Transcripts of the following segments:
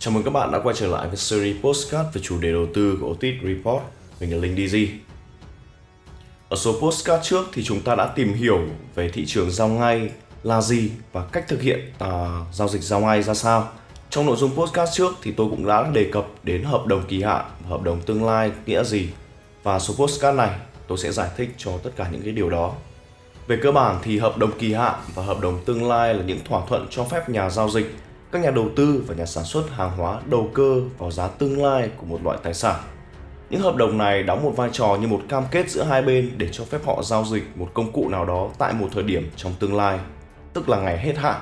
Chào mừng các bạn đã quay trở lại với series postcard về chủ đề đầu tư của Otis Report. Mình là Linh DZ. Ở số postcard trước thì chúng ta đã tìm hiểu về thị trường giao ngay là gì và cách thực hiện à, giao dịch giao ngay ra sao. Trong nội dung postcard trước thì tôi cũng đã đề cập đến hợp đồng kỳ hạn và hợp đồng tương lai nghĩa gì. Và số postcard này tôi sẽ giải thích cho tất cả những cái điều đó. Về cơ bản thì hợp đồng kỳ hạn và hợp đồng tương lai là những thỏa thuận cho phép nhà giao dịch các nhà đầu tư và nhà sản xuất hàng hóa đầu cơ vào giá tương lai của một loại tài sản. Những hợp đồng này đóng một vai trò như một cam kết giữa hai bên để cho phép họ giao dịch một công cụ nào đó tại một thời điểm trong tương lai, tức là ngày hết hạn,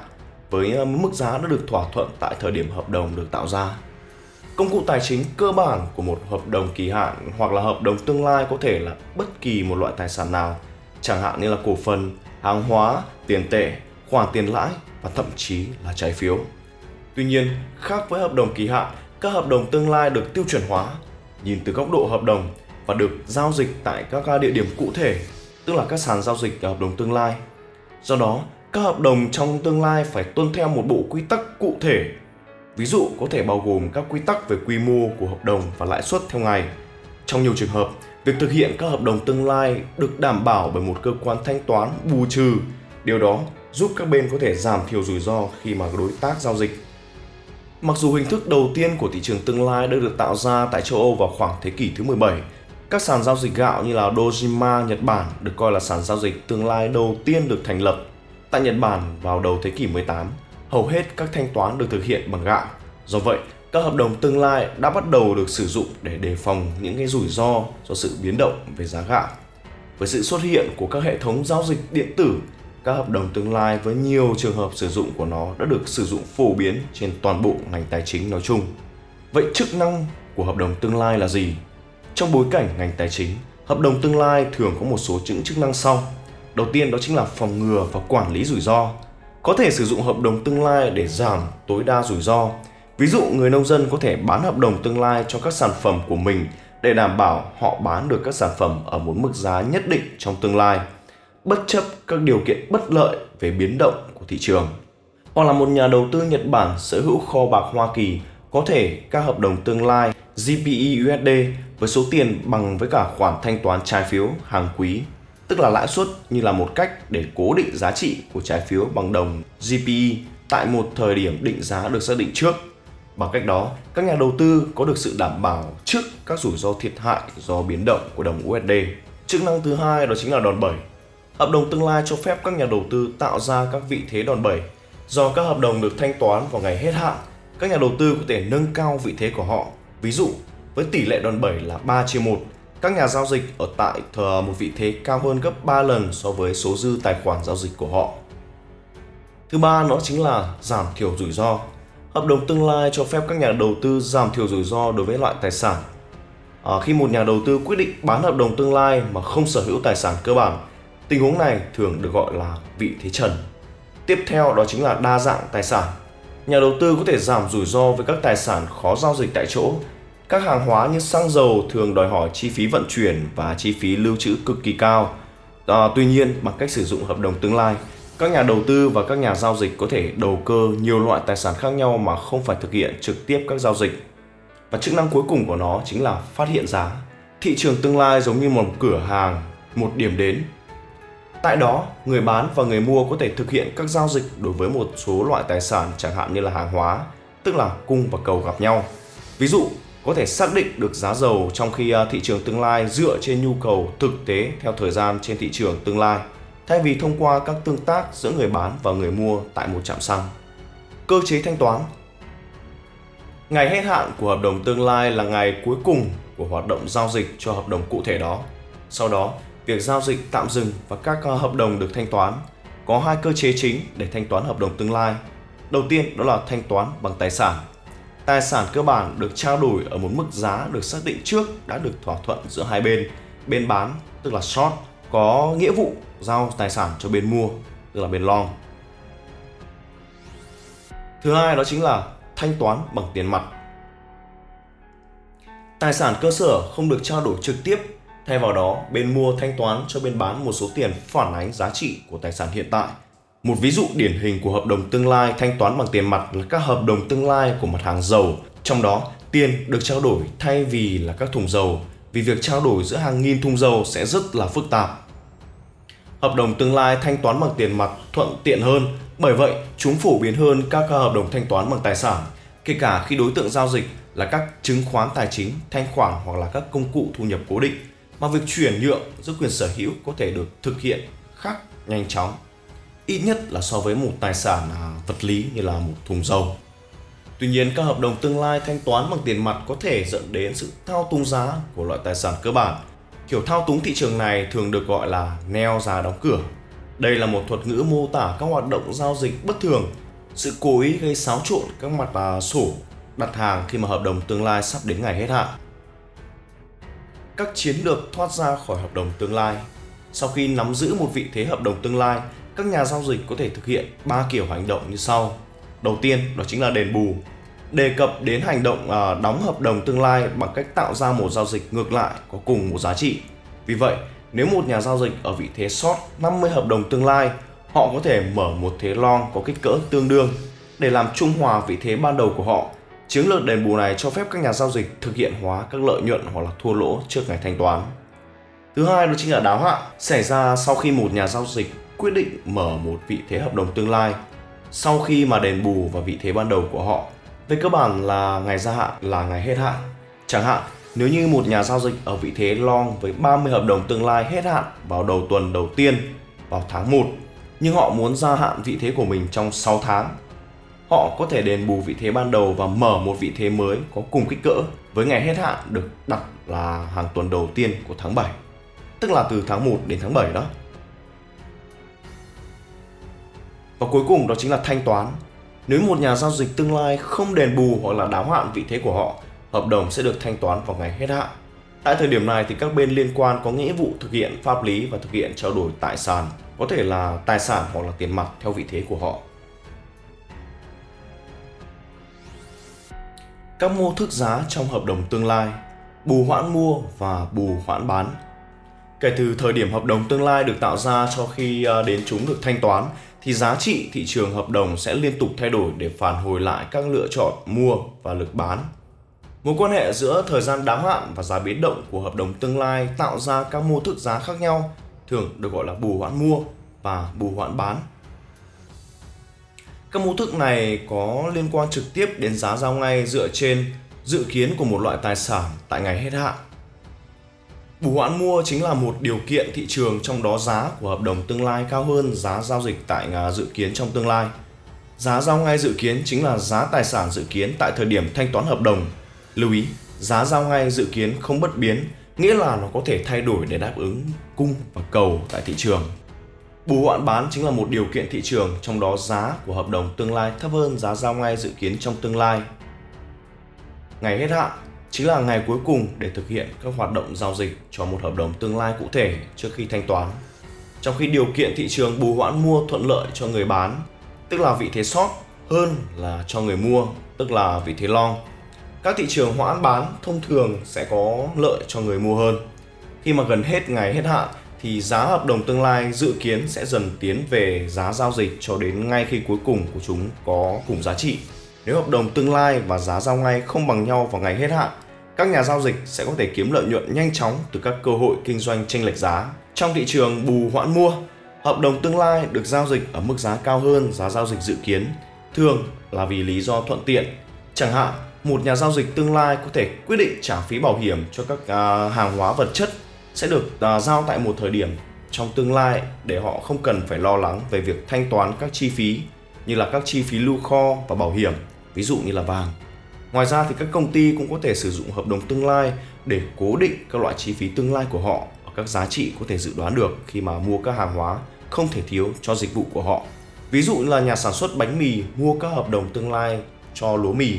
với ờ, mức giá đã được thỏa thuận tại thời điểm hợp đồng được tạo ra. Công cụ tài chính cơ bản của một hợp đồng kỳ hạn hoặc là hợp đồng tương lai có thể là bất kỳ một loại tài sản nào, chẳng hạn như là cổ phần, hàng hóa, tiền tệ, khoản tiền lãi và thậm chí là trái phiếu. Tuy nhiên, khác với hợp đồng kỳ hạn, các hợp đồng tương lai được tiêu chuẩn hóa, nhìn từ góc độ hợp đồng và được giao dịch tại các địa điểm cụ thể, tức là các sàn giao dịch hợp đồng tương lai. Do đó, các hợp đồng trong tương lai phải tuân theo một bộ quy tắc cụ thể. Ví dụ có thể bao gồm các quy tắc về quy mô của hợp đồng và lãi suất theo ngày. Trong nhiều trường hợp, việc thực hiện các hợp đồng tương lai được đảm bảo bởi một cơ quan thanh toán bù trừ. Điều đó giúp các bên có thể giảm thiểu rủi ro khi mà đối tác giao dịch Mặc dù hình thức đầu tiên của thị trường tương lai đã được tạo ra tại châu Âu vào khoảng thế kỷ thứ 17, các sàn giao dịch gạo như là Dojima Nhật Bản được coi là sàn giao dịch tương lai đầu tiên được thành lập. Tại Nhật Bản vào đầu thế kỷ 18, hầu hết các thanh toán được thực hiện bằng gạo. Do vậy, các hợp đồng tương lai đã bắt đầu được sử dụng để đề phòng những cái rủi ro do sự biến động về giá gạo. Với sự xuất hiện của các hệ thống giao dịch điện tử các hợp đồng tương lai với nhiều trường hợp sử dụng của nó đã được sử dụng phổ biến trên toàn bộ ngành tài chính nói chung. Vậy chức năng của hợp đồng tương lai là gì? Trong bối cảnh ngành tài chính, hợp đồng tương lai thường có một số những chức năng sau. Đầu tiên đó chính là phòng ngừa và quản lý rủi ro. Có thể sử dụng hợp đồng tương lai để giảm tối đa rủi ro. Ví dụ người nông dân có thể bán hợp đồng tương lai cho các sản phẩm của mình để đảm bảo họ bán được các sản phẩm ở một mức giá nhất định trong tương lai – bất chấp các điều kiện bất lợi về biến động của thị trường. Hoặc là một nhà đầu tư Nhật Bản sở hữu kho bạc Hoa Kỳ có thể các hợp đồng tương lai GPE USD với số tiền bằng với cả khoản thanh toán trái phiếu hàng quý, tức là lãi suất như là một cách để cố định giá trị của trái phiếu bằng đồng GPE tại một thời điểm định giá được xác định trước. Bằng cách đó, các nhà đầu tư có được sự đảm bảo trước các rủi ro thiệt hại do biến động của đồng USD. Chức năng thứ hai đó chính là đòn bẩy Hợp đồng tương lai cho phép các nhà đầu tư tạo ra các vị thế đòn bẩy. Do các hợp đồng được thanh toán vào ngày hết hạn, các nhà đầu tư có thể nâng cao vị thế của họ. Ví dụ, với tỷ lệ đòn bẩy là 3 chia 1, các nhà giao dịch ở tại thờ một vị thế cao hơn gấp 3 lần so với số dư tài khoản giao dịch của họ. Thứ ba nó chính là giảm thiểu rủi ro. Hợp đồng tương lai cho phép các nhà đầu tư giảm thiểu rủi ro đối với loại tài sản. À, khi một nhà đầu tư quyết định bán hợp đồng tương lai mà không sở hữu tài sản cơ bản Tình huống này thường được gọi là vị thế trần. Tiếp theo đó chính là đa dạng tài sản. Nhà đầu tư có thể giảm rủi ro với các tài sản khó giao dịch tại chỗ. Các hàng hóa như xăng dầu thường đòi hỏi chi phí vận chuyển và chi phí lưu trữ cực kỳ cao. À, tuy nhiên, bằng cách sử dụng hợp đồng tương lai, các nhà đầu tư và các nhà giao dịch có thể đầu cơ nhiều loại tài sản khác nhau mà không phải thực hiện trực tiếp các giao dịch. Và chức năng cuối cùng của nó chính là phát hiện giá. Thị trường tương lai giống như một cửa hàng, một điểm đến Tại đó, người bán và người mua có thể thực hiện các giao dịch đối với một số loại tài sản chẳng hạn như là hàng hóa, tức là cung và cầu gặp nhau. Ví dụ, có thể xác định được giá dầu trong khi à, thị trường tương lai dựa trên nhu cầu thực tế theo thời gian trên thị trường tương lai, thay vì thông qua các tương tác giữa người bán và người mua tại một trạm xăng. Cơ chế thanh toán Ngày hết hạn của hợp đồng tương lai là ngày cuối cùng của hoạt động giao dịch cho hợp đồng cụ thể đó. Sau đó, việc giao dịch tạm dừng và các à, hợp đồng được thanh toán. Có hai cơ chế chính để thanh toán hợp đồng tương lai. Đầu tiên, đó là thanh toán bằng tài sản. Tài sản cơ bản được trao đổi ở một mức giá được xác định trước đã được thỏa thuận giữa hai bên. Bên bán, tức là short, có nghĩa vụ giao tài sản cho bên mua, tức là bên long. Thứ hai đó chính là thanh toán bằng tiền mặt. Tài sản cơ sở không được trao đổi trực tiếp Thay vào đó, bên mua thanh toán cho bên bán một số tiền phản ánh giá trị của tài sản hiện tại. Một ví dụ điển hình của hợp đồng tương lai thanh toán bằng tiền mặt là các hợp đồng tương lai của mặt hàng dầu, trong đó tiền được trao đổi thay vì là các thùng dầu, vì việc trao đổi giữa hàng nghìn thùng dầu sẽ rất là phức tạp. Hợp đồng tương lai thanh toán bằng tiền mặt thuận tiện hơn, bởi vậy chúng phổ biến hơn các hợp đồng thanh toán bằng tài sản, kể cả khi đối tượng giao dịch là các chứng khoán tài chính, thanh khoản hoặc là các công cụ thu nhập cố định mà việc chuyển nhượng giữa quyền sở hữu có thể được thực hiện khác nhanh chóng ít nhất là so với một tài sản à, vật lý như là một thùng dầu. Tuy nhiên, các hợp đồng tương lai thanh toán bằng tiền mặt có thể dẫn đến sự thao túng giá của loại tài sản cơ bản. Kiểu thao túng thị trường này thường được gọi là neo giá đóng cửa. Đây là một thuật ngữ mô tả các hoạt động giao dịch bất thường, sự cố ý gây xáo trộn các mặt à, sổ đặt hàng khi mà hợp đồng tương lai sắp đến ngày hết hạn. Các chiến lược thoát ra khỏi hợp đồng tương lai Sau khi nắm giữ một vị thế hợp đồng tương lai, các nhà giao dịch có thể thực hiện ba kiểu hành động như sau. Đầu tiên đó chính là đền bù. Đề cập đến hành động à, đóng hợp đồng tương lai bằng cách tạo ra một giao dịch ngược lại có cùng một giá trị. Vì vậy, nếu một nhà giao dịch ở vị thế short 50 hợp đồng tương lai, họ có thể mở một thế long có kích cỡ tương đương để làm trung hòa vị thế ban đầu của họ. Chiến lược đền bù này cho phép các nhà giao dịch thực hiện hóa các lợi nhuận hoặc là thua lỗ trước ngày thanh toán. Thứ hai đó chính là đáo hạn, xảy ra sau khi một nhà giao dịch quyết định mở một vị thế hợp đồng tương lai sau khi mà đền bù vào vị thế ban đầu của họ. Về cơ bản là ngày gia hạn là ngày hết hạn. Chẳng hạn, nếu như một nhà giao dịch ở vị thế long với 30 hợp đồng tương lai hết hạn vào đầu tuần đầu tiên vào tháng 1, nhưng họ muốn gia hạn vị thế của mình trong 6 tháng. Họ có thể đền bù vị thế ban đầu và mở một vị thế mới có cùng kích cỡ với ngày hết hạn được đặt là hàng tuần đầu tiên của tháng 7. Tức là từ tháng 1 đến tháng 7 đó. Và cuối cùng đó chính là thanh toán. Nếu một nhà giao dịch tương lai không đền bù hoặc là đáo hạn vị thế của họ, hợp đồng sẽ được thanh toán vào ngày hết hạn. Tại thời điểm này thì các bên liên quan có nghĩa vụ thực hiện pháp lý và thực hiện trao đổi tài sản, có thể là tài sản hoặc là tiền mặt theo vị thế của họ. Các mô thức giá trong hợp đồng tương lai, bù hoãn mua và bù hoãn bán Kể từ thời điểm hợp đồng tương lai được tạo ra cho khi à, đến chúng được thanh toán thì giá trị thị trường hợp đồng sẽ liên tục thay đổi để phản hồi lại các lựa chọn mua và lực bán. Mối quan hệ giữa thời gian đáo hạn và giá biến động của hợp đồng tương lai tạo ra các mô thức giá khác nhau, thường được gọi là bù hoãn mua và bù hoãn bán. Các mô thức này có liên quan trực tiếp đến giá giao ngay dựa trên dự kiến của một loại tài sản tại ngày hết hạn Bù hoãn mua chính là một điều kiện thị trường trong đó giá của hợp đồng tương lai cao hơn giá giao dịch tại dự kiến trong tương lai. Giá giao ngay dự kiến chính là giá tài sản dự kiến tại thời điểm thanh toán hợp đồng. Lưu ý, giá giao ngay dự kiến không bất biến, nghĩa là nó có thể thay đổi để đáp ứng cung và cầu tại thị trường. Bù hoãn bán chính là một điều kiện thị trường trong đó giá của hợp đồng tương lai thấp hơn giá giao ngay dự kiến trong tương lai. Ngày hết hạn chính là ngày cuối cùng để thực hiện các hoạt động giao dịch cho một hợp đồng tương lai cụ thể trước khi thanh toán. Trong khi điều kiện thị trường bù hoãn mua thuận lợi cho người bán, tức là vị thế short hơn là cho người mua, tức là vị thế long. Các thị trường hoãn bán thông thường sẽ có lợi cho người mua hơn. Khi mà gần hết ngày hết hạn thì giá hợp đồng tương lai dự kiến sẽ dần tiến về giá giao dịch cho đến ngay khi cuối cùng của chúng có cùng giá trị. Nếu hợp đồng tương lai và giá giao ngay không bằng nhau vào ngày hết hạn các nhà giao dịch sẽ có thể kiếm lợi nhuận nhanh chóng từ các cơ hội kinh doanh chênh lệch giá. Trong thị trường bù hoãn mua, hợp đồng tương lai được giao dịch ở mức giá cao hơn giá giao dịch dự kiến, thường là vì lý do thuận tiện. Chẳng hạn, một nhà giao dịch tương lai có thể quyết định trả phí bảo hiểm cho các uh, hàng hóa vật chất sẽ được uh, giao tại một thời điểm trong tương lai để họ không cần phải lo lắng về việc thanh toán các chi phí như là các chi phí lưu kho và bảo hiểm, ví dụ như là vàng. Ngoài ra thì các công ty cũng có thể sử dụng hợp đồng tương lai để cố định các loại chi phí tương lai của họ ở các giá trị có thể dự đoán được khi mà mua các hàng hóa không thể thiếu cho dịch vụ của họ. Ví dụ như là nhà sản xuất bánh mì mua các hợp đồng tương lai cho lúa mì.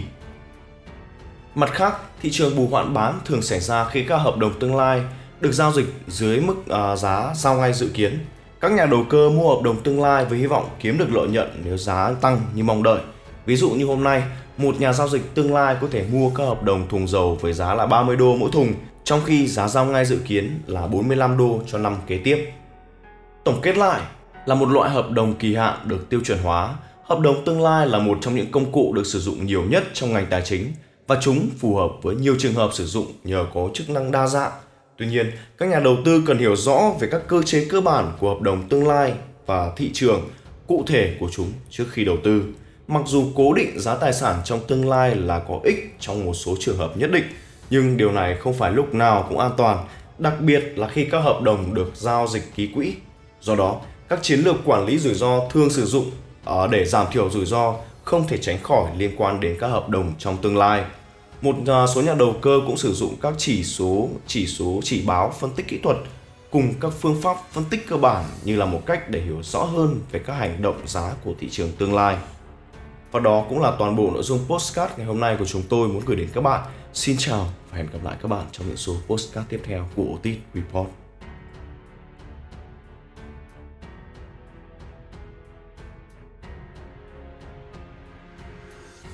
Mặt khác, thị trường bù hoãn bán thường xảy ra khi các hợp đồng tương lai được giao dịch dưới mức uh, giá giao ngay dự kiến. Các nhà đầu cơ mua hợp đồng tương lai với hy vọng kiếm được lợi nhuận nếu giá tăng như mong đợi. Ví dụ như hôm nay, một nhà giao dịch tương lai có thể mua các hợp đồng thùng dầu với giá là 30 đô mỗi thùng, trong khi giá giao ngay dự kiến là 45 đô cho năm kế tiếp. Tổng kết lại, là một loại hợp đồng kỳ hạn được tiêu chuẩn hóa. Hợp đồng tương lai là một trong những công cụ được sử dụng nhiều nhất trong ngành tài chính và chúng phù hợp với nhiều trường hợp sử dụng nhờ có chức năng đa dạng. Tuy nhiên, các nhà đầu tư cần hiểu rõ về các cơ chế cơ bản của hợp đồng tương lai và thị trường cụ thể của chúng trước khi đầu tư. Mặc dù cố định giá tài sản trong tương lai là có ích trong một số trường hợp nhất định, nhưng điều này không phải lúc nào cũng an toàn, đặc biệt là khi các hợp đồng được giao dịch ký quỹ. Do đó, các chiến lược quản lý rủi ro thường sử dụng ờ, để giảm thiểu rủi ro không thể tránh khỏi liên quan đến các hợp đồng trong tương lai. Một à, số nhà đầu cơ cũng sử dụng các chỉ số chỉ số chỉ báo phân tích kỹ thuật cùng các phương pháp phân tích cơ bản như là một cách để hiểu rõ hơn về các hành động giá của thị trường tương lai. Và đó cũng là toàn bộ nội dung postcard ngày hôm nay của chúng tôi muốn gửi đến các bạn. Xin chào và hẹn gặp lại các bạn trong những số postcard tiếp theo của Otis Report.